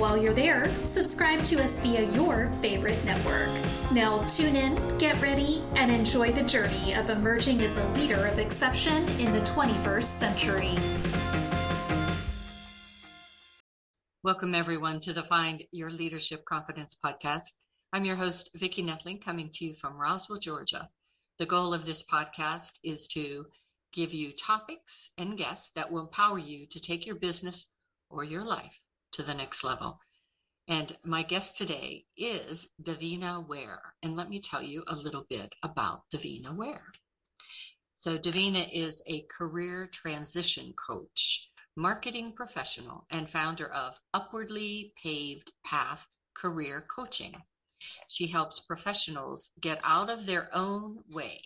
While you're there, subscribe to us via your favorite network. Now, tune in, get ready, and enjoy the journey of emerging as a leader of exception in the 21st century. Welcome, everyone, to the Find Your Leadership Confidence podcast. I'm your host, Vicki Nedling, coming to you from Roswell, Georgia. The goal of this podcast is to give you topics and guests that will empower you to take your business or your life to the next level. And my guest today is Davina Ware. And let me tell you a little bit about Davina Ware. So, Davina is a career transition coach, marketing professional, and founder of Upwardly Paved Path Career Coaching. She helps professionals get out of their own way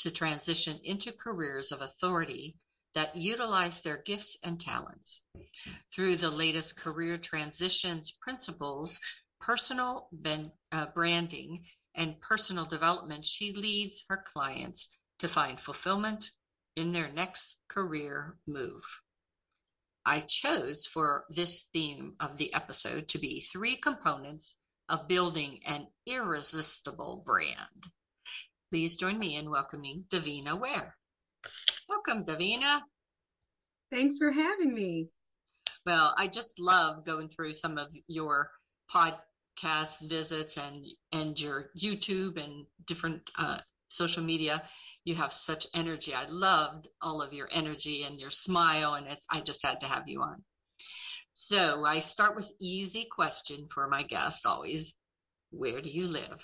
to transition into careers of authority that utilize their gifts and talents. Through the latest career transitions principles, personal ben, uh, branding, and personal development, she leads her clients to find fulfillment in their next career move. I chose for this theme of the episode to be three components of building an irresistible brand. Please join me in welcoming Davina Ware. Welcome, Davina. Thanks for having me. Well, I just love going through some of your podcast visits and and your YouTube and different uh, social media. You have such energy. I loved all of your energy and your smile, and it's, I just had to have you on. So I start with easy question for my guest always. Where do you live?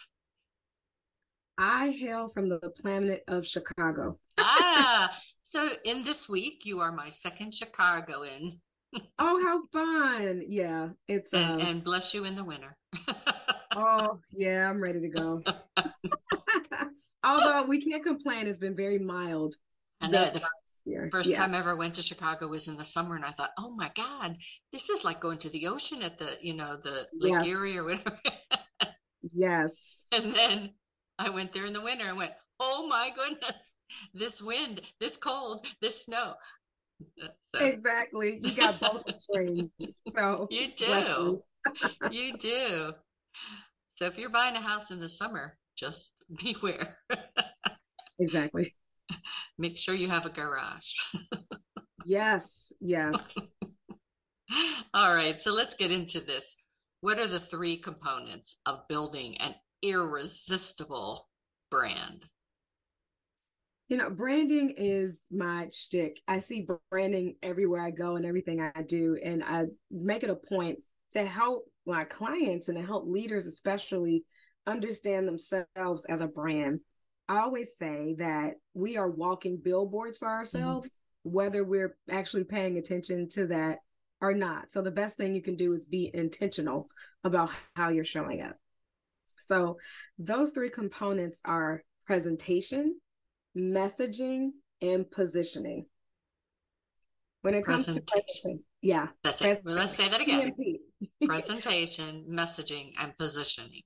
I hail from the planet of Chicago. ah, so in this week you are my second Chicagoan. oh, how fun! Yeah, it's and, uh, and bless you in the winter. oh yeah, I'm ready to go. Although we can't complain, it's been very mild. I know the first yeah. time I ever went to Chicago was in the summer, and I thought, oh my god, this is like going to the ocean at the you know the Lake yes. Erie or whatever. yes. And then I went there in the winter and went, oh my goodness, this wind, this cold, this snow. So. Exactly. You got both extremes. So you do. you do. So if you're buying a house in the summer, just beware. exactly. Make sure you have a garage. yes, yes. All right, so let's get into this. What are the three components of building an irresistible brand? You know, branding is my shtick. I see branding everywhere I go and everything I do. And I make it a point to help my clients and to help leaders, especially, understand themselves as a brand. I always say that we are walking billboards for mm-hmm. ourselves, mm-hmm. whether we're actually paying attention to that or not. So the best thing you can do is be intentional about how you're showing up. So those three components are presentation, messaging, and positioning. When it comes to presentation, yeah. That's it. Well, let's say that again. presentation, messaging, and positioning.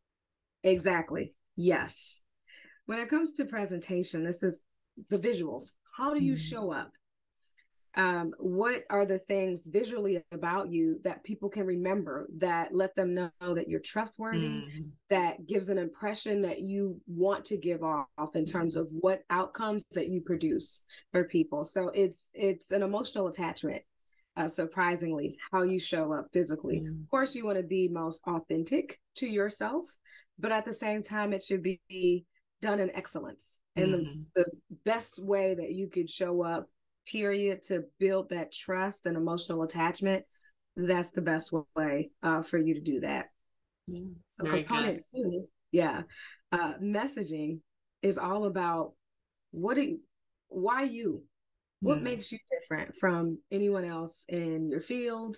Exactly. Yes. When it comes to presentation, this is the visuals. How do you mm-hmm. show up? Um, what are the things visually about you that people can remember that let them know that you're trustworthy mm-hmm. that gives an impression that you want to give off in terms of what outcomes that you produce for people so it's it's an emotional attachment uh, surprisingly how you show up physically mm-hmm. of course you want to be most authentic to yourself but at the same time it should be done in excellence and mm-hmm. the, the best way that you could show up period to build that trust and emotional attachment, that's the best way uh, for you to do that. Mm, so component good. two, yeah, uh, messaging is all about what do you, why you, what mm. makes you different from anyone else in your field,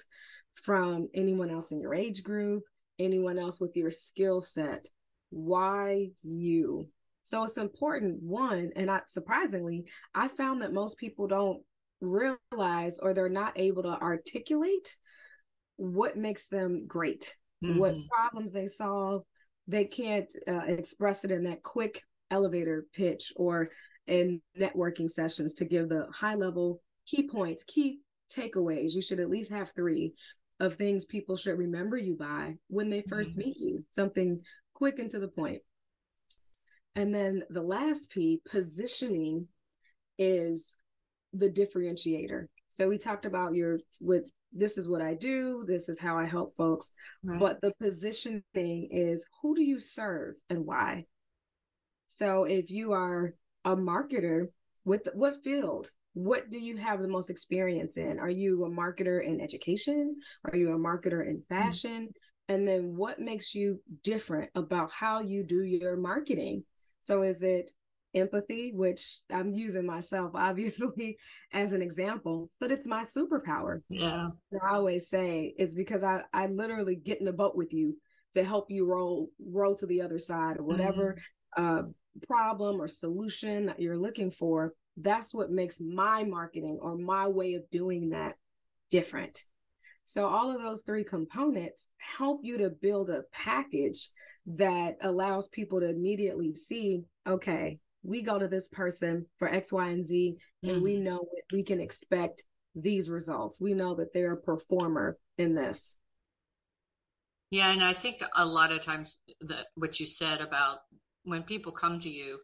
from anyone else in your age group, anyone else with your skill set. why you. So it's important, one, and I surprisingly, I found that most people don't realize or they're not able to articulate what makes them great, mm-hmm. what problems they solve. They can't uh, express it in that quick elevator pitch or in networking sessions to give the high level key points, key takeaways. You should at least have three of things people should remember you by when they 1st mm-hmm. meet you, something quick and to the point. And then the last P, positioning, is the differentiator. So we talked about your with this is what I do, this is how I help folks. Right. But the positioning is who do you serve and why? So if you are a marketer, with what field? What do you have the most experience in? Are you a marketer in education? Are you a marketer in mm-hmm. fashion? Mm-hmm. And then what makes you different about how you do your marketing? So is it empathy, which I'm using myself obviously as an example, but it's my superpower. Yeah. I always say it's because I, I literally get in a boat with you to help you roll roll to the other side or whatever mm-hmm. uh, problem or solution that you're looking for, that's what makes my marketing or my way of doing that different. So, all of those three components help you to build a package that allows people to immediately see okay, we go to this person for X, Y, and Z, mm-hmm. and we mm-hmm. know we can expect these results. We know that they're a performer in this. Yeah, and I think a lot of times that what you said about when people come to you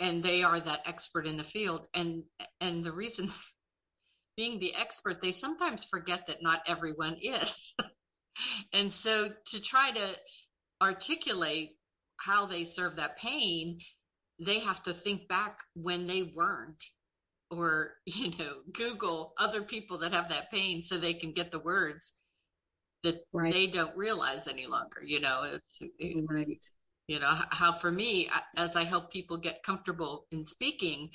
and they are that expert in the field and and the reason being the expert they sometimes forget that not everyone is and so to try to articulate how they serve that pain they have to think back when they weren't or you know google other people that have that pain so they can get the words that right. they don't realize any longer you know it's, it's right you know how for me as i help people get comfortable in speaking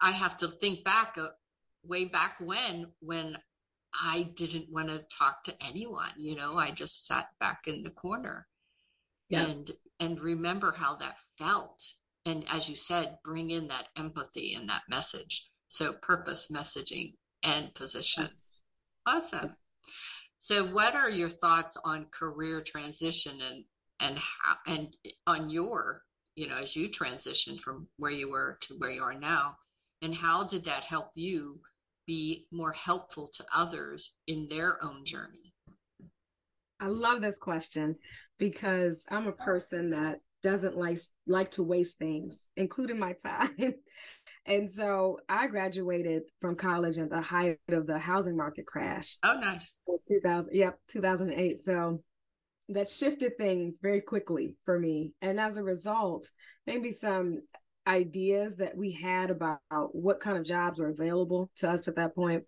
i have to think back uh, way back when when i didn't want to talk to anyone you know i just sat back in the corner yeah. and and remember how that felt. And as you said bring in that empathy and that message. So purpose messaging and position. Yes. awesome. So what are your thoughts on career transition and and how and on your you know as you transitioned from where you were to where you are now and how did that help you be more helpful to others in their own journey i love this question because i'm a oh. person that doesn't like like to waste things including my time. And so i graduated from college at the height of the housing market crash oh nice. 2000 yep 2008 so that shifted things very quickly for me. And as a result, maybe some ideas that we had about what kind of jobs were available to us at that point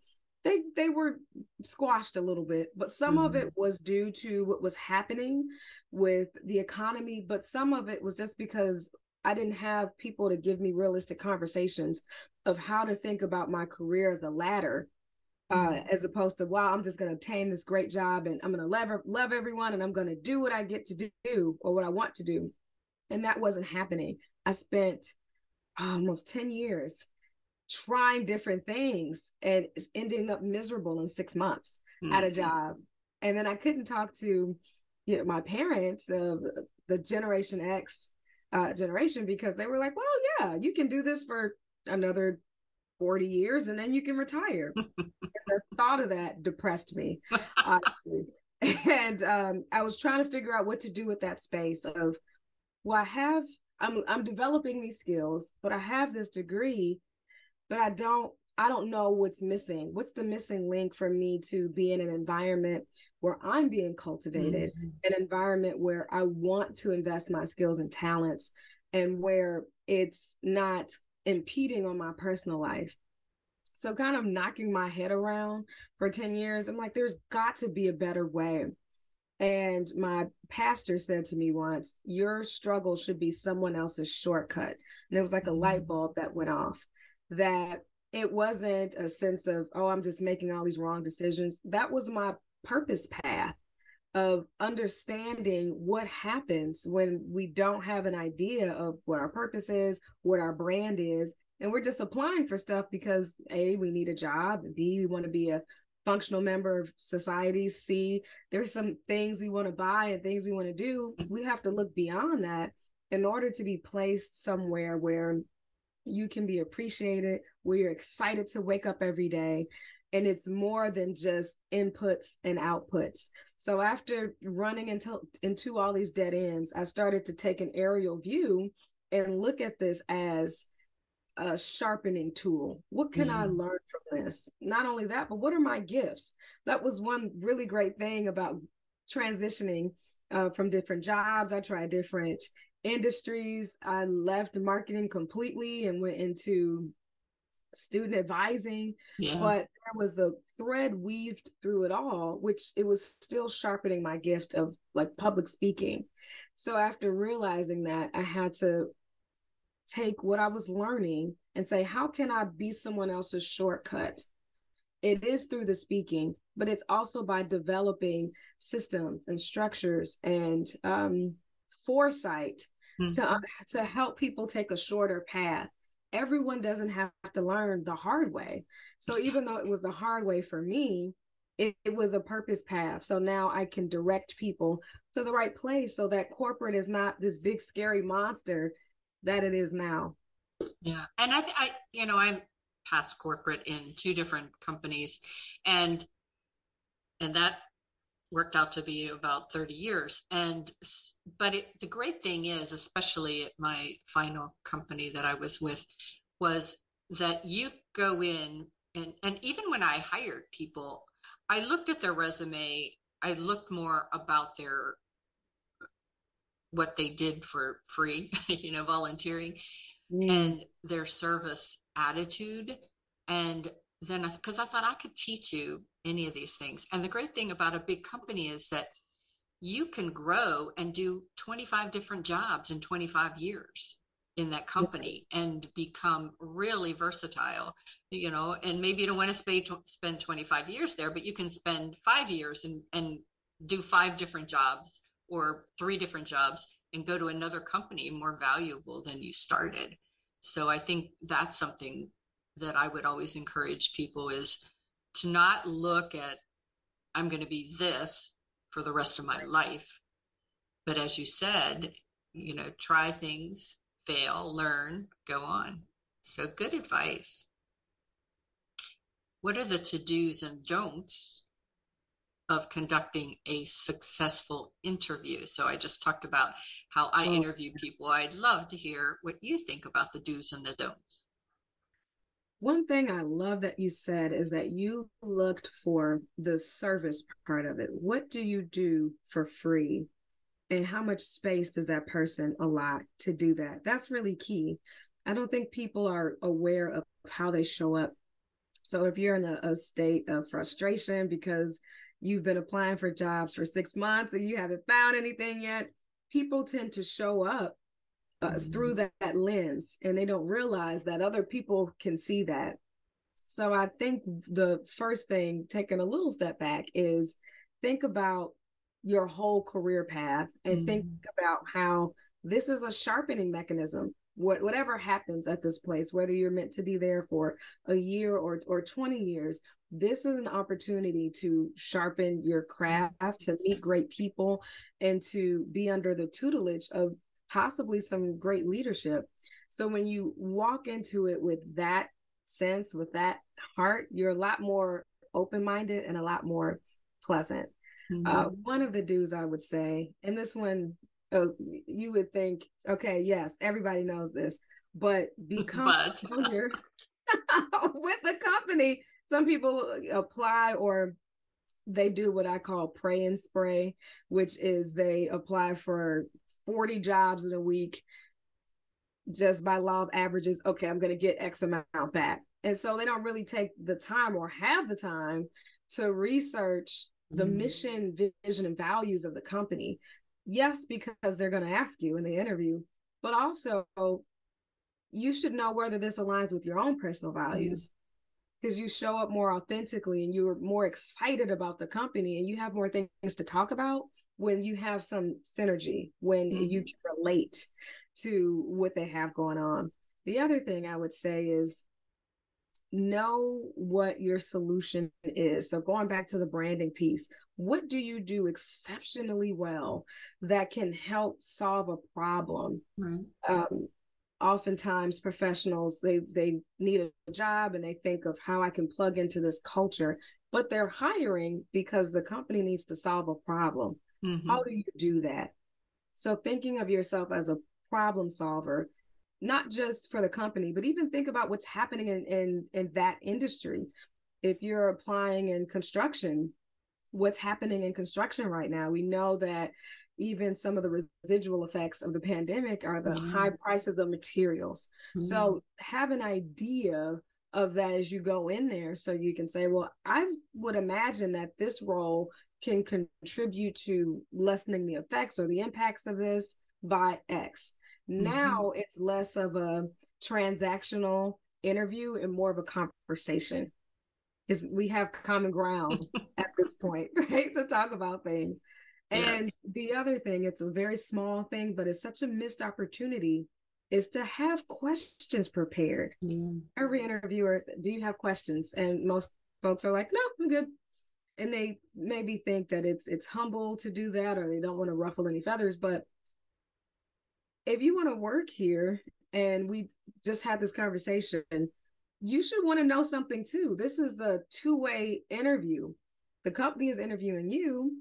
they they were squashed a little bit but some mm-hmm. of it was due to what was happening with the economy but some of it was just because I didn't have people to give me realistic conversations of how to think about my career as a ladder uh, mm-hmm. as opposed to wow i'm just going to obtain this great job and i'm going to love love everyone and i'm going to do what i get to do or what i want to do and that wasn't happening i spent almost 10 years trying different things and ending up miserable in six months mm-hmm. at a mm-hmm. job and then i couldn't talk to you know my parents of the generation x uh, generation because they were like well yeah you can do this for another 40 years and then you can retire. the thought of that depressed me, honestly. and um, I was trying to figure out what to do with that space of, well, I have, I'm, I'm developing these skills, but I have this degree, but I don't, I don't know what's missing. What's the missing link for me to be in an environment where I'm being cultivated, mm-hmm. an environment where I want to invest my skills and talents, and where it's not impeding on my personal life. So, kind of knocking my head around for 10 years, I'm like, there's got to be a better way. And my pastor said to me once, Your struggle should be someone else's shortcut. And it was like a light mm. bulb that went off that it wasn't a sense of, oh, I'm just making all these wrong decisions. That was my purpose path of understanding what happens when we don't have an idea of what our purpose is, what our brand is, and we're just applying for stuff because A, we need a job, B, we want to be a functional member of society. C, there's some things we want to buy and things we want to do. We have to look beyond that in order to be placed somewhere where you can be appreciated, where you're excited to wake up every day. And it's more than just inputs and outputs. So after running into into all these dead ends, I started to take an aerial view and look at this as a sharpening tool. What can mm. I learn from this? Not only that, but what are my gifts? That was one really great thing about transitioning uh, from different jobs. I tried different industries. I left marketing completely and went into student advising. Yeah. But there was a thread weaved through it all, which it was still sharpening my gift of like public speaking. So after realizing that, I had to take what I was learning and say, how can I be someone else's shortcut? It is through the speaking, but it's also by developing systems and structures and um, foresight mm-hmm. to uh, to help people take a shorter path. Everyone doesn't have to learn the hard way. So even though it was the hard way for me, it, it, was a purpose path. So now I can direct people to the right place so that corporate is not this big scary monster that it is now. Yeah. And I, I, you know, I'm past corporate in two different companies and, and that worked out to be about 30 years. And, but it, the great thing is, especially at my final company that I was with, was that you go in and, and even when I hired people, I looked at their resume, I looked more about their what they did for free, you know, volunteering mm. and their service attitude. And then, because I thought I could teach you any of these things. And the great thing about a big company is that you can grow and do 25 different jobs in 25 years in that company yeah. and become really versatile you know and maybe you don't want to spend, spend 25 years there but you can spend five years and, and do five different jobs or three different jobs and go to another company more valuable than you started. So I think that's something that I would always encourage people is to not look at I'm going to be this for the rest of my life. But as you said, you know, try things, fail, learn, go on. So good advice. What are the to dos and don'ts of conducting a successful interview. So I just talked about how I oh, interview people. I'd love to hear what you think about the do's and the don'ts. One thing I love that you said is that you looked for the service part of it. What do you do for free? And how much space does that person allot to do that? That's really key. I don't think people are aware of how they show up. So if you're in a, a state of frustration because you've been applying for jobs for six months and you haven't found anything yet, people tend to show up uh, mm-hmm. through that, that lens and they don't realize that other people can see that. So I think the first thing, taking a little step back, is think about your whole career path and mm-hmm. think about how this is a sharpening mechanism what, whatever happens at this place, whether you're meant to be there for a year or, or 20 years, this is an opportunity to sharpen your craft, to meet great people, and to be under the tutelage of possibly some great leadership. So when you walk into it with that sense, with that heart, you're a lot more open minded and a lot more pleasant. Uh, mm-hmm. Uh, one of the do's I would say, and this one you would think, okay, yes, everybody knows this, but become familiar with the company. Some people apply or they do what I call pray and spray, which is they apply for 40 jobs in a week just by law of averages. Okay, I'm going to get X amount back. And so they don't really take the time or have the time to research the mm. mission, vision, and values of the company yes, because they're going to ask you in the interview, but also you should know whether this aligns with your own personal values. Because you show up more authentically and you're more excited about the company and you have more things to talk about when you have some synergy, when mm-hmm. you relate to what they have going on. The other thing I would say is know what your solution is. So, going back to the branding piece, what do you do exceptionally well that can help solve a problem? Um, oftentimes professionals they they need a job and they think of how I can plug into this culture, but they're hiring because the company needs to solve a problem. Mm-hmm. How do you do that? So thinking of yourself as a problem solver, not just for the company, but even think about what's happening in in, in that industry. If you're applying in construction, what's happening in construction right now? We know that even some of the residual effects of the pandemic are the mm-hmm. high prices of materials. Mm-hmm. So have an idea of that as you go in there so you can say, well, I would imagine that this role can contribute to lessening the effects or the impacts of this by X. Mm-hmm. Now it's less of a transactional interview and more of a conversation. Is we have common ground at this point, right? To talk about things. And yes. the other thing, it's a very small thing, but it's such a missed opportunity, is to have questions prepared. Mm. Every interviewer, do you have questions? And most folks are like, no, I'm good. And they maybe think that it's it's humble to do that or they don't want to ruffle any feathers. But if you want to work here and we just had this conversation, you should want to know something too. This is a two-way interview. The company is interviewing you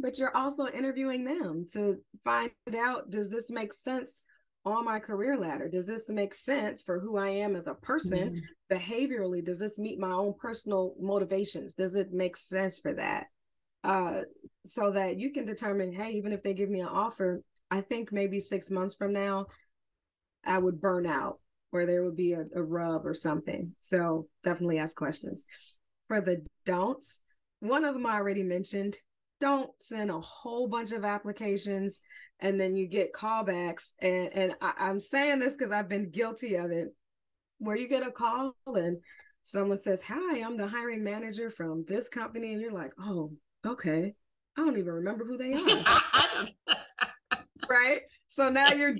but you're also interviewing them to find out does this make sense on my career ladder? Does this make sense for who i am as a person mm-hmm. behaviorally? Does this meet my own personal motivations? Does it make sense for that? Uh so that you can determine hey even if they give me an offer i think maybe six months from now i would burn out or there would be a, a rub or something. So definitely ask questions. For the don'ts one of them i already mentioned don't send a whole bunch of applications and then you get callbacks. And, and I, I'm saying this because I've been guilty of it, where you get a call and someone says, Hi, I'm the hiring manager from this company. And you're like, Oh, okay. I don't even remember who they are. right. So now you're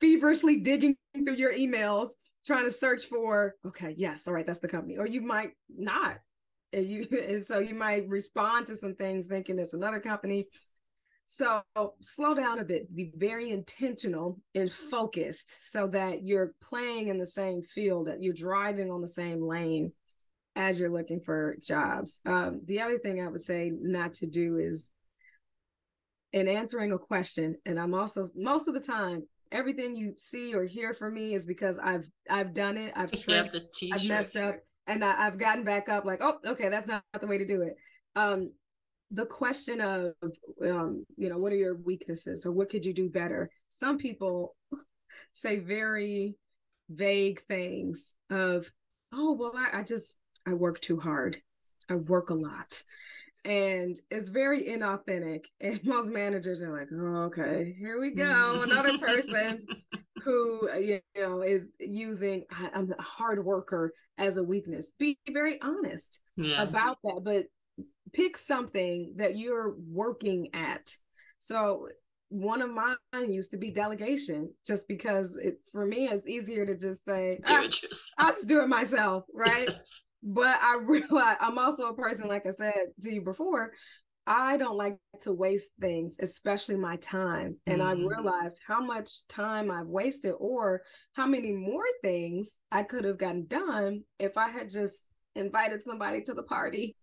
feverishly digging through your emails, trying to search for, okay, yes, all right, that's the company. Or you might not and you and so you might respond to some things thinking it's another company. So slow down a bit. Be very intentional and focused so that you're playing in the same field that you're driving on the same lane as you're looking for jobs. Um, the other thing i would say not to do is in answering a question and i'm also most of the time everything you see or hear from me is because i've i've done it. I've tripped. i've messed up and I, have gotten back up like, oh, okay, that's not the way to do it. Um, the question of, um, you know, what are your weaknesses or what could you do better? Some people say very vague things of, oh, well, I, I just, I work too hard. I work a lot. And it's very inauthentic. And most managers are like, oh, okay, here we go. Another person who uh, you know is using I'm a hard worker as a weakness. Be very honest yeah. about that, but pick something that you're working at. So one of mine used to be delegation, just because it for me it's easier to just say ah, I'll just do it myself, right? Yes. But I realize I'm also a person, like I said to you before, I don't like to waste things, especially my time. And mm. I realized how much time I've wasted or how many more things I could have gotten done if I had just invited somebody to the party.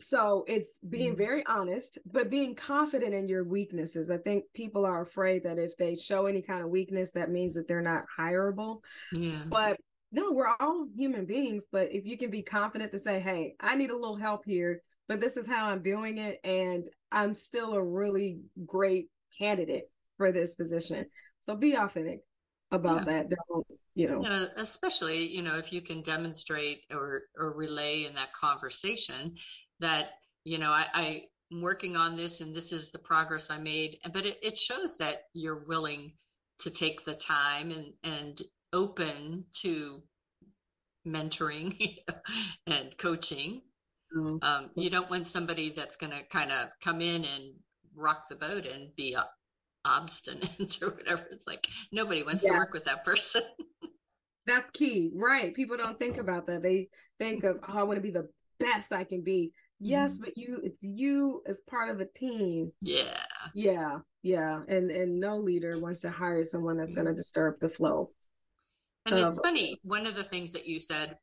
So it's being mm. very honest, but being confident in your weaknesses. I think people are afraid that if they show any kind of weakness, that means that they're not hireable. Yeah. But no, we're all human beings. But if you can be confident to say, hey, I need a little help here but this is how I'm doing it. And I'm still a really great candidate for this position. So be authentic about yeah. that. Don't, you know. Yeah, especially, you know, if you can demonstrate or, or relay in that conversation that, you know, I, I am working on this and this is the progress I made. But it, it shows that you're willing to take the time and, and open to mentoring and coaching. Oh. Um, you don't want somebody that's going to kind of come in and rock the boat and be uh, obstinate or whatever. It's like nobody wants to work with that person. That's key, right? People don't think about that. They think of, oh, I want to be the best I can be. Yes, Mhm. but you, it's you as part of a team. yeah. Yeah, yeah, and and no leader wants to hire someone that's going to disturb the flow. And it's funny, one of the things that you said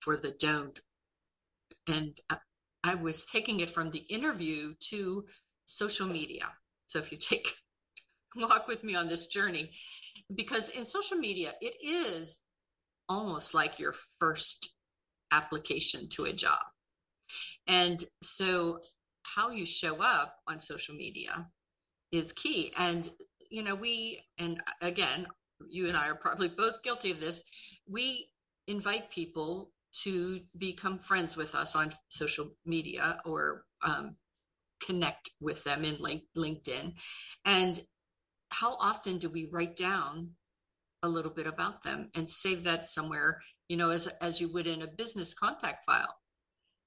for the don't, and I, was taking it from the interview to social media. So if you take walk with me on this journey, because in social media, it is almost like your first application to a job. And so how you show up on social media is key. And, you know, we, and again, you and I are probably both guilty of this. We invite people to become friends with us on social media or um, connect with them in link, LinkedIn. And how often do we write down a little bit about them and save that somewhere, you know, as as you would in a business contact file,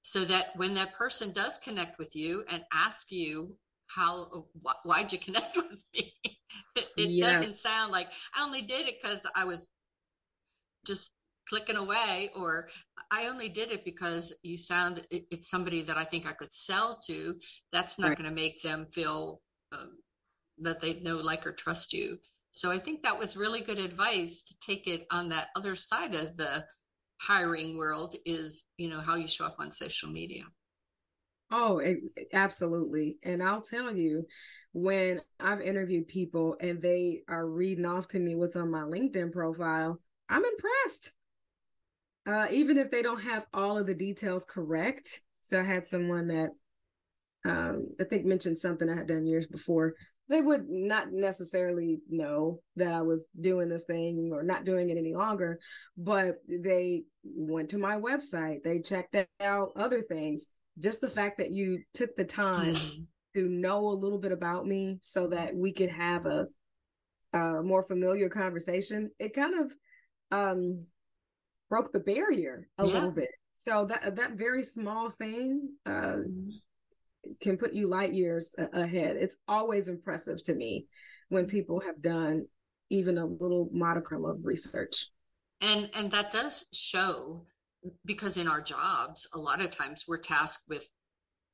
so that when that person does connect with you and ask you how wh- why'd you connect with me, it, it doesn't sound like I only did it because I was just clicking away or i only did it because you sound it, it's somebody that i think i could sell to that's not Right. going to make them feel um, that they know like or trust you so i think that was really good advice to take it on that other side of the hiring world is you know how you show up on social media Oh, e- absolutely. And I'll tell you, when I've interviewed people and they are reading off to me what's on my LinkedIn profile, I'm impressed. Uh, even if they don't have all of the details correct. So I had someone that um, I think mentioned something I had done years before. They would not necessarily know that I was doing this thing or not doing it any longer, but they went to my website. They checked out other things. Just the fact that you took the time Mhm. to know a little bit about me so that we could have a, a more familiar conversation, it kind of um, broke the barrier a Yeah. little bit. So that that very small thing uh, can put you light years ahead. It's always impressive to me when people have done even a little modicum of research. and and that does show because in our jobs a lot of times we're tasked with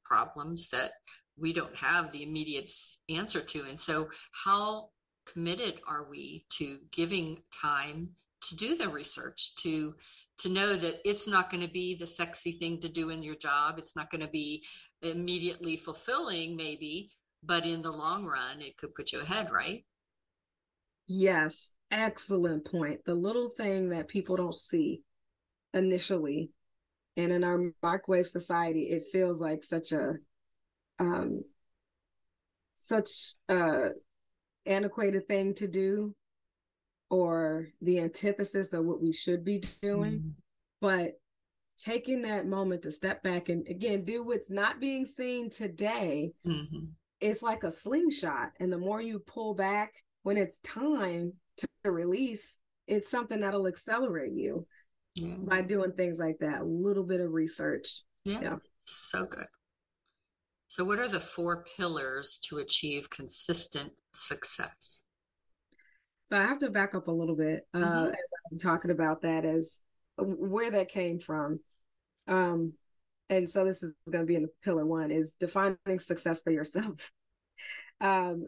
problems that we don't have the immediate answer to and so how committed are we to giving time to do the research to to know that it's not going to be the sexy thing to do in your job. It's not going to be immediately fulfilling maybe but in the long run it could put you ahead right? Yes, excellent point. The little thing that people don't see initially, and in our microwave society, it feels like such a um such a antiquated thing to do or the antithesis of what we should be doing. But taking that moment to step back and again do what's not being seen today Mhm. it's like a slingshot and the more you pull back when it's time to release it's something that'll accelerate you yeah. by doing things like that a little bit of research Yeah. Yeah. So good. So, what are the four pillars to achieve consistent success? So i have to back up a little bit uh Mhm. as i'm talking about that as where that came from. Um and so this is going to be in the pillar one is defining success for yourself. Um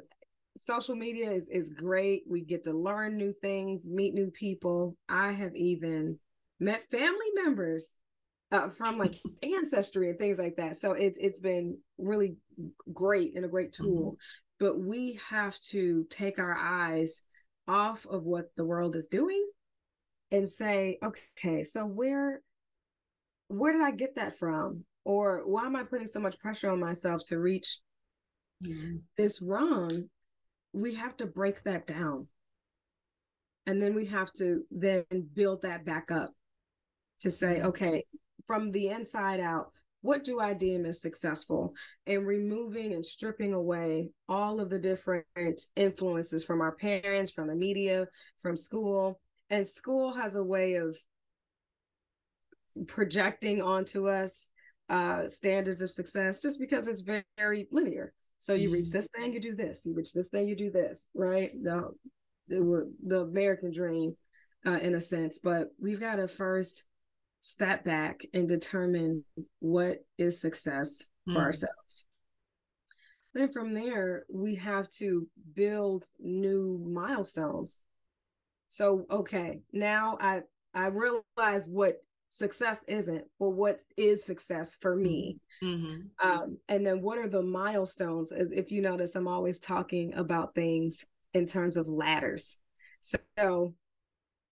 social media is is great. We get to learn new things meet new people. I have even met family members uh, from like ancestry and things like that. So it, it's been really great and a great tool. But we have to take our eyes off of what the world is doing and say okay so where where did i get that from? Or why am i putting so much pressure on myself to reach this wrong we have to break that down. And then we have to then build that back up to say okay from the inside out what do i deem as successful and removing and stripping away all of the different influences from our parents from the media from school and school has a way of projecting onto us uh, standards of success just because it's very, very linear. So you mm-hmm. reach this thing, you do this. You reach this thing, you do this. Right? The the, the American dream, uh, in a sense. But we've got to first step back and determine what is success for mm. ourselves. Then from there, we have to build new milestones. So, okay, now I I realize what success isn't, but what is success for me? Mm-hmm. Um, and then what are the milestones? As if you notice, I'm always talking about things in terms of ladders. So,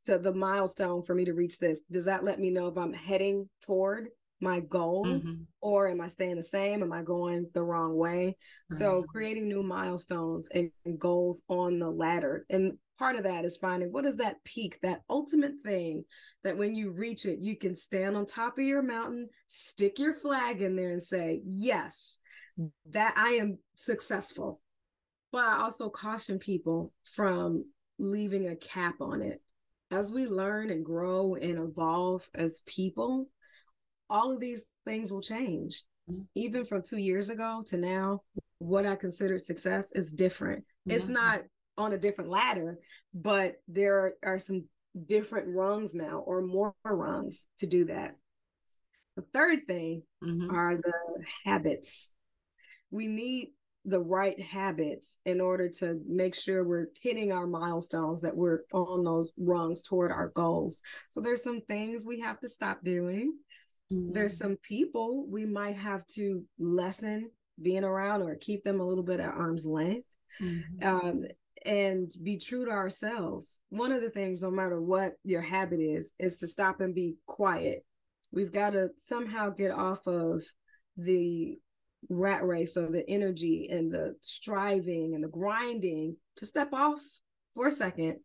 so the milestone for me to reach this, does that let me know if I'm heading toward my goal mm-hmm. or am I staying the same? Am I going the wrong way? Right. So creating new milestones and goals on the ladder. And part of that is finding what is that peak, that ultimate thing that when you reach it, you can stand on top of your mountain, stick your flag in there and say, yes, that I am successful. But I also caution people from leaving a cap on it. As we learn and grow and evolve as people, all of these things will change. Mm-hmm. Even from two years ago to now, what I consider success is different. Mm-hmm. It's not on a different ladder, but there are some different rungs now or more rungs to do that. The third thing mm-hmm. are the habits. We need the right habits in order to make sure we're hitting our milestones that we're on those rungs toward our goals. So there's some things we have to stop doing. Mm-hmm. There's some people we might have to lessen being around or keep them a little bit at arm's length. Mm-hmm. Um, and be true to ourselves. One of the things, no matter what your habit is, is to stop and be quiet. We've got to somehow get off of the rat race or the energy and the striving and the grinding to step off for a second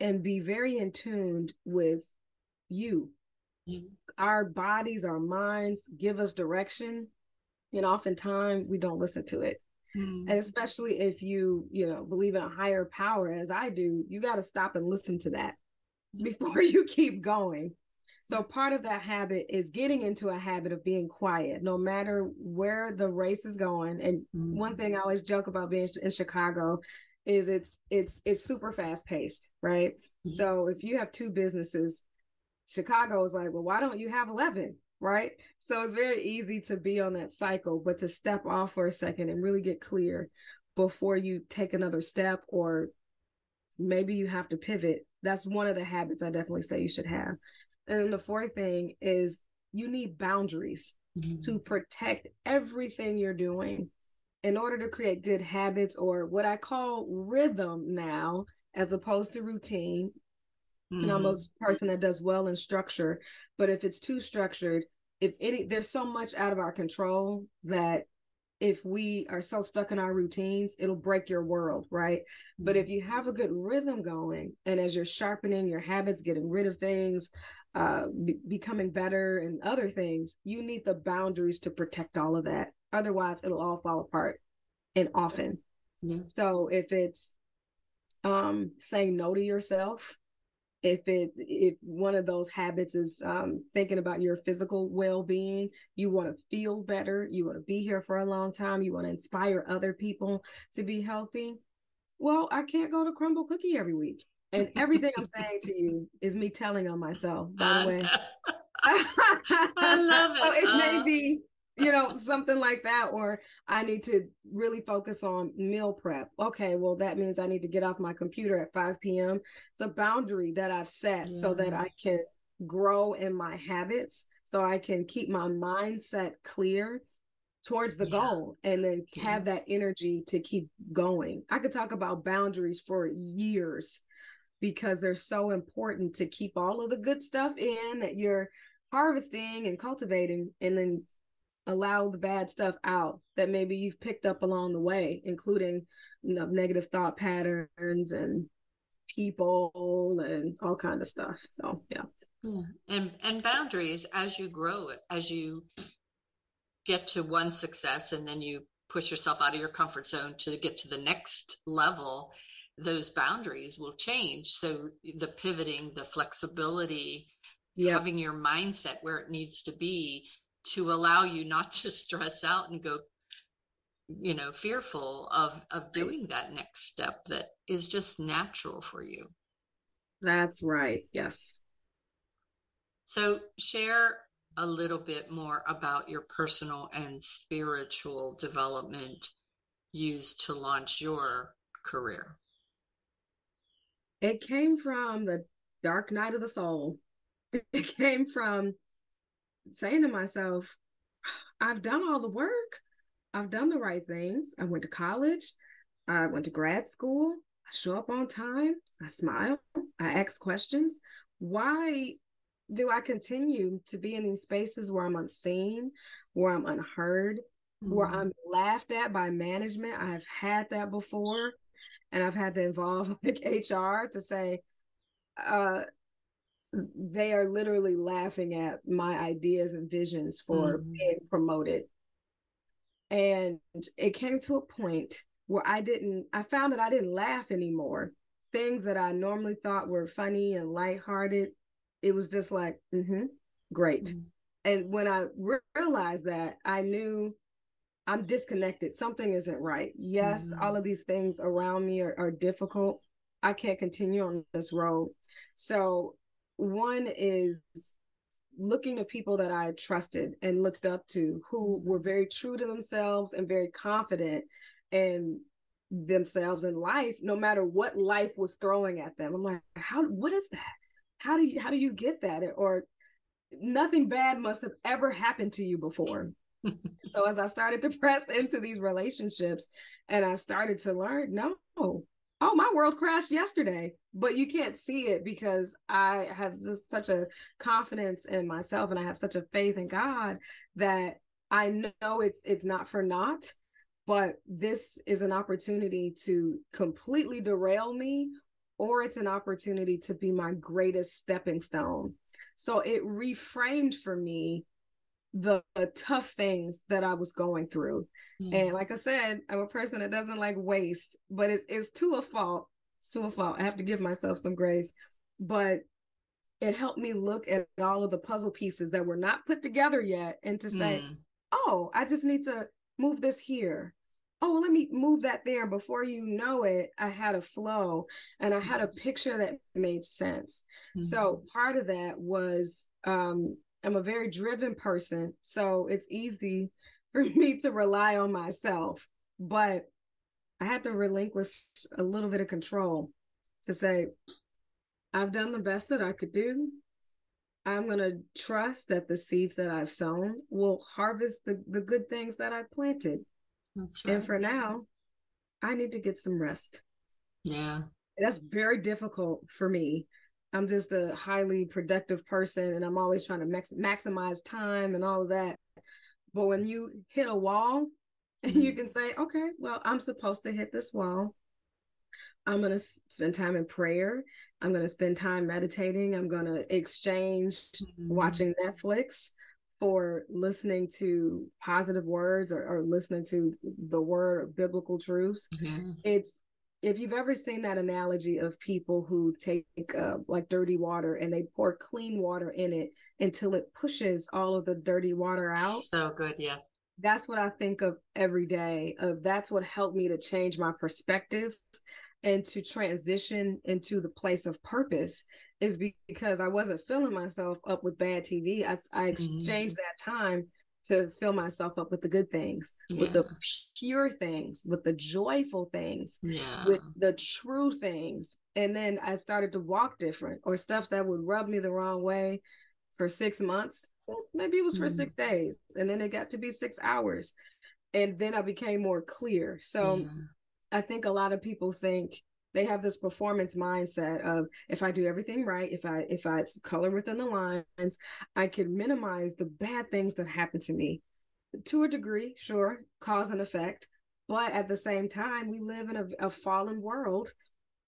and be very in tuned with you our bodies, our minds give us direction. And oftentimes we don't listen to it. Mm. And especially if you, you know, believe in a higher power as I do, you got to stop and listen to that before you keep going. So part of that habit is getting into a habit of being quiet, no matter where the race is going. And mm. one thing I always joke about being in Chicago is it's it's it's super fast paced, right? Mm. So if you have two businesses Chicago is like, well, why don't you have 11? Right. So it's very easy to be on that cycle, but to step off for a second and really get clear before you take another step, or maybe you have to pivot. That's one of the habits I definitely say you should have. And then the fourth thing is you need boundaries mm-hmm. to protect everything you're doing in order to create good habits or what I call rhythm now, as opposed to routine. Mm-hmm. And I'm a person that does well in structure. But if it's too structured, if any there's so much out of our control that if we are so stuck in our routines, it'll break your world, right? Mm-hmm. But if you have a good rhythm going, and as you're sharpening your habits, getting rid of things, uh, be- becoming better, and other things, you need the boundaries to protect all of that. Otherwise, it'll all fall apart, and often. Mm-hmm. So if it's um, saying no to yourself, if it if one of those habits is um, thinking about your physical well-being you want to feel better you want to be here for a long time you want to inspire other people to be healthy well i can't go to Crumbl Cookie every week and everything i'm saying to you is me telling on myself by the way i love it so it may uh. be you know, something like that. Or I need to really focus on meal prep. Okay, well, that means I need to get off my computer at 5 p.m. It's a boundary that I've set yeah. so that I can grow in my habits, so I can keep my mindset clear towards the yeah. goal and then yeah. have that energy to keep going. I could talk about boundaries for years because they're so important to keep all of the good stuff in that you're harvesting and cultivating and then allow the bad stuff out that maybe you've picked up along the way, including you know, negative thought patterns and people and all kind of stuff. So yeah. yeah. And and boundaries as you grow as you get to one success and then you push yourself out of your comfort zone to get to the next level, those boundaries will change. So the pivoting, the flexibility, yep. having your mindset where it needs to be to allow you not to stress out and go you know fearful of of doing that next step that is just natural for you. That's right. Yes. So share a little bit more about your personal and spiritual development used to launch your career it came from the dark night of the soul it came from saying to myself i've done all the work I've done the right things. I went to college. I went to grad school. I show up on time. I smile. I ask questions. Why do I continue to be in these spaces where I'm unseen, where I'm unheard, mm-hmm. where I'm laughed at by management? I've had that before. And I've had to involve like HR to say, uh, they are literally laughing at my ideas and visions for mm-hmm. being promoted and it came to a point where I didn't, I found that I didn't laugh anymore. Things that I normally thought were funny and lighthearted, it was just like, mm-hmm, great. Mm-hmm. And when I re- realized that, I knew I'm disconnected. Something isn't right. Yes, mm-hmm. all of these things around me are, are difficult. I can't continue on this road. So, one is looking to people that I trusted and looked up to who were very true to themselves and very confident in themselves in life, no matter what life was throwing at them. I'm like, how what is that? How do you how do you get that? Or nothing bad must have ever happened to you before. So as I started to press into these relationships and I started to learn, no, oh my world crashed yesterday but you can't see it because i have just such a confidence in myself and i have such a faith in god that i know it's it's not for naught but this is an opportunity to completely derail me or it's an opportunity to be my greatest stepping stone. So it reframed for me the, the tough things that I was going through. Mm. And like I said, I'm a person that doesn't like waste, but it's it's to a fault. It's to a fault. I have to give myself some grace. But it helped me look at all of the puzzle pieces that were not put together yet and to say, mm. oh, I just need to move this here. Oh, let me move that there. Before you know it, I had a flow and I had a picture that made sense. Mm-hmm. So part of that was um, I'm a very driven person, so it's easy for me to rely on myself. But I had to relinquish a little bit of control to say, I've done the best that I could do. I'm going to trust that the seeds that I've sown will harvest the, the good things that I planted. Right. And for now, I need to get some rest. Yeah. That's very difficult for me I'm just a highly productive person and I'm always trying to max- maximize time and all of that. But when you hit a wall, mm-hmm. you can say, okay, well, I'm supposed to hit this wall. I'm going to spend time in prayer. I'm going to spend time meditating. I'm going to exchange mm-hmm. watching Netflix for listening to positive words or, or, listening to the word or biblical truths. Mm-hmm. It's if you've ever seen that analogy of people who take uh, like dirty water and they pour clean water in it until it pushes all of the dirty water out? So good yes. That's what i think of every day of that's what helped me to change my perspective and to transition into the place of purpose is because i wasn't filling myself up with bad tv i, I exchanged mm-hmm. that time to fill myself up with the good things, yeah. with the pure things, with the joyful things, yeah. with the true things. And then I started to walk different or stuff that would rub me the wrong way for six months. Maybe it was for mm. six days. And then it got to be six hours. And then I became more clear. So yeah. I think a lot of people think they have this performance mindset of if i do everything right if i if i color within the lines i can minimize the bad things that happen to me to a degree sure cause and effect but at the same time we live in a, a fallen world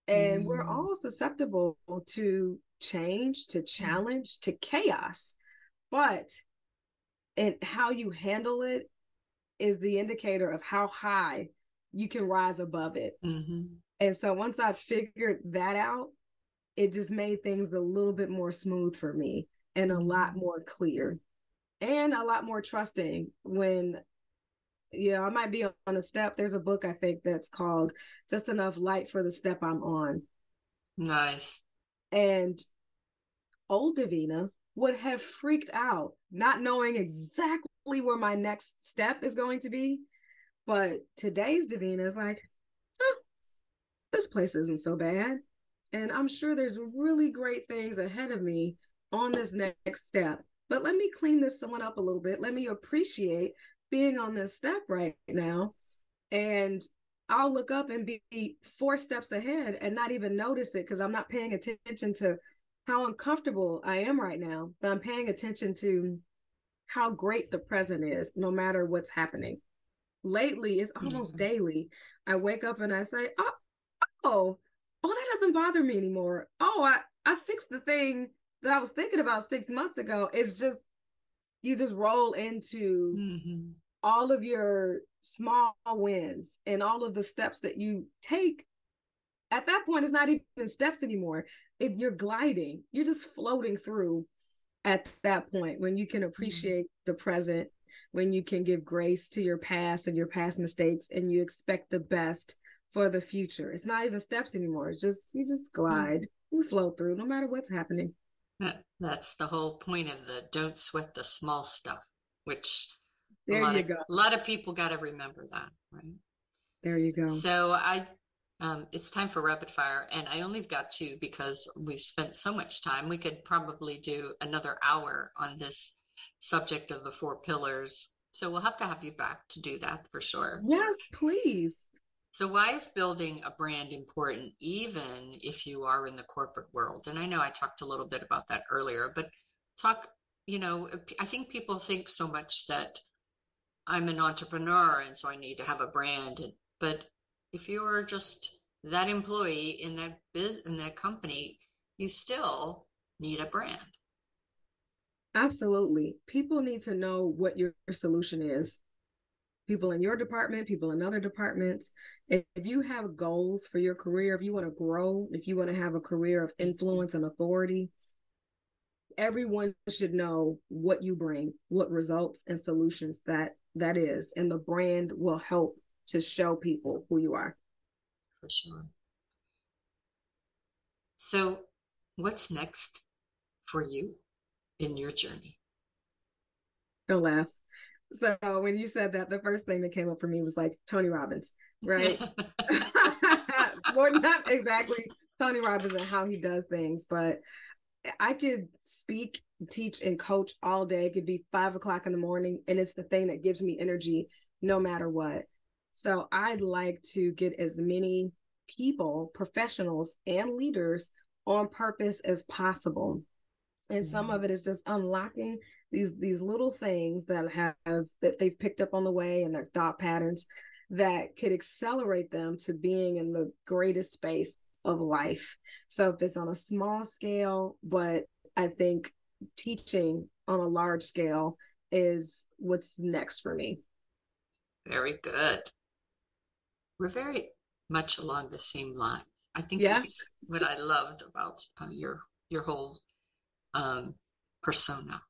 and mm. we're all susceptible to change to challenge to chaos but and how you handle it is the indicator of how high you can rise above it mm-hmm. And so once I figured that out, it just made things a little bit more smooth for me. and a lot mm-hmm. more clear and a lot more trusting when yeah, I might be on a step. There's a book I think that's called Just Enough Light for the Step I'm On. Nice. And old Davina would have freaked out, not knowing exactly where my next step is going to be. But today's Davina is like, this place isn't so bad. And I'm sure there's really great things ahead of me on this next step. But let me clean this one up a little bit. Let me appreciate being on this step right now. And I'll look up and be four steps ahead and not even notice it because I'm not paying attention to how uncomfortable I am right now, but I'm paying attention to how great the present is, no matter what's happening. Lately, it's almost mm-hmm. daily. I wake up and I say, oh, oh, oh, that doesn't bother me anymore. Oh, I, I fixed the thing that I was thinking about six months ago. It's just, you just roll into mm-hmm. all of your small wins and all of the steps that you take. At that point, it's not even steps anymore. It, you're gliding, you're just floating through at that point when you can mm-hmm. appreciate mm-hmm. the present, when you can give grace to your past and your past mistakes, and you expect the best for the future. It's not even steps anymore. It's just you just mm-hmm. glide, mm-hmm. you flow through no matter what's happening. That's the whole point of the don't sweat the small stuff, which there a lot you of, go. A lot of people got to remember that, right? There you go. So I, um, it's time for rapid fire, and I only got two because we've spent so much time. We could probably do another hour on this subject of the four pillars. So we'll have to have you back to do that for sure. Yes, please. So, why is building a brand important, even if you are in the corporate world? And I know I talked a little bit about that earlier, but talk, you know, I think people think so much that I'm an entrepreneur and so I need to have a brand. But if you're just that employee in that biz in that company, you still need a brand. Absolutely. People need to know what your solution is people in your department, people in other departments. If, if you have goals for your career, if you want to grow, if you want to have a career of influence and authority, everyone should know what you bring, what results and solutions that that is, and the brand will help to show people who you are. For sure. So, what's next for you in your journey? Don't laugh. So when you said that, the first thing that came up for me was like Tony Robbins, right? well, not exactly Tony Robbins and how he does things, but I could speak, teach, and coach all day. It could be five o'clock in the morning, and it's the thing that gives me energy no matter what. So I'd like to get as many people, professionals, and leaders on purpose as possible. And some mm-hmm. of it is just unlocking these these little things that have that they've picked up on the way and their thought patterns that could accelerate them to being in the greatest space of life. So if it's on a small scale, but I think teaching on a large scale is what's next for me. Very good. We're very much along the same lines. I think yeah. that's what I loved about uh, your your whole um, persona.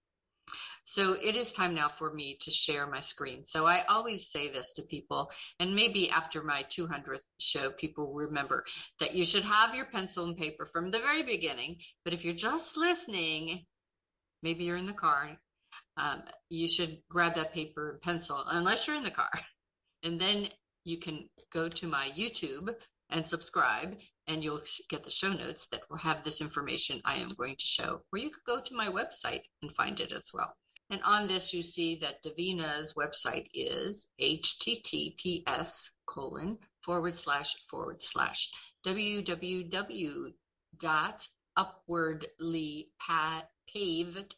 So it is time now for me to share my screen. So I always say this to people, and maybe after my 200th show, people remember that you should have your pencil and paper from the very beginning. But if you're just listening, maybe you're in the car, um, you should grab that paper and pencil, unless you're in the car. And then you can go to my YouTube and subscribe, and you'll get the show notes that will have this information I am going to show. Or you could go to my website and find it as well. And on this, you see that Davina's website is https colon forward slash forward slash www dot upwardly paved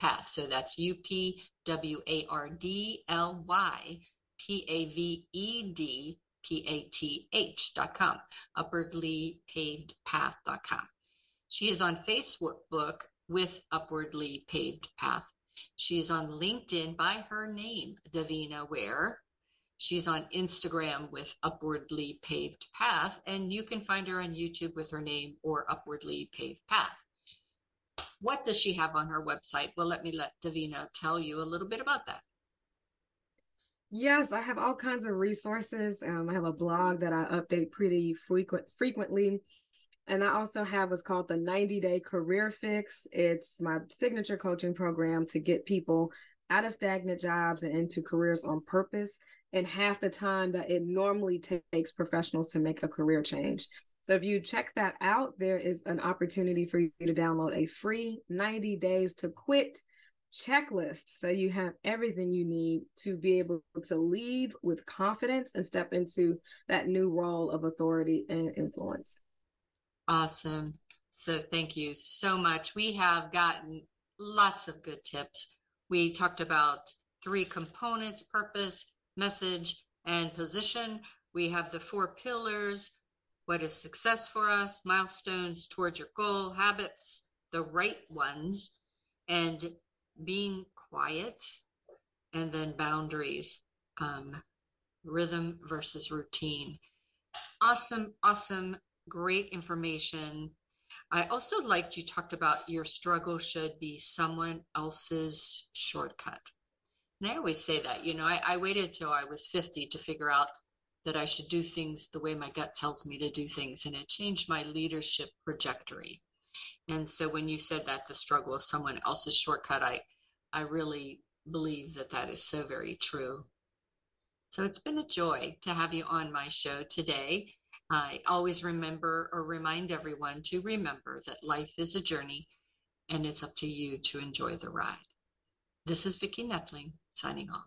path. So that's U P W A R D L Y P A V E D P A T H dot com, upwardly paved path dot com. She is on Facebook with Upwardly Paved Path. She's on LinkedIn by her name, Davina Ware. She's on Instagram with Upwardly Paved Path, and you can find her on YouTube with her name or Upwardly Paved Path. What does she have on her website? Well, let me let Davina tell you a little bit about that. Yes, I have all kinds of resources. Um, I have a blog that I update pretty frequent frequently. And I also have what's called the 90 day career fix. It's my signature coaching program to get people out of stagnant jobs and into careers on purpose in half the time that it normally takes professionals to make a career change. So if you check that out, there is an opportunity for you to download a free 90 days to quit checklist. So you have everything you need to be able to leave with confidence and step into that new role of authority and influence. Awesome. So thank you so much. We have gotten lots of good tips. We talked about three components purpose, message, and position. We have the four pillars what is success for us, milestones towards your goal, habits, the right ones, and being quiet, and then boundaries, um, rhythm versus routine. Awesome, awesome, great information. I also liked you talked about your struggle should be someone else's shortcut. And I always say that, you know, I, I waited till I was 50 to figure out that I should do things the way my gut tells me to do things. And it changed my leadership trajectory. And so when you said that the struggle is someone else's shortcut, I, I really believe that that is so very true. So it's been a joy to have you on my show today. I always remember or remind everyone to remember that life is a journey and it's up to you to enjoy the ride. This is Vicki Nedling signing off.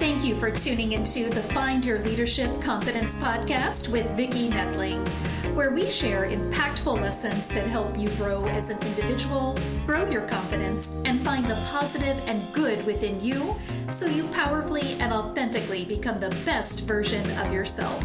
Thank you for tuning into the Find Your Leadership Confidence podcast with Vicki Nedling, where we share impactful lessons that help you grow as an individual, grow your confidence, and find the positive and good within you so you powerfully and authentically become the best version of yourself.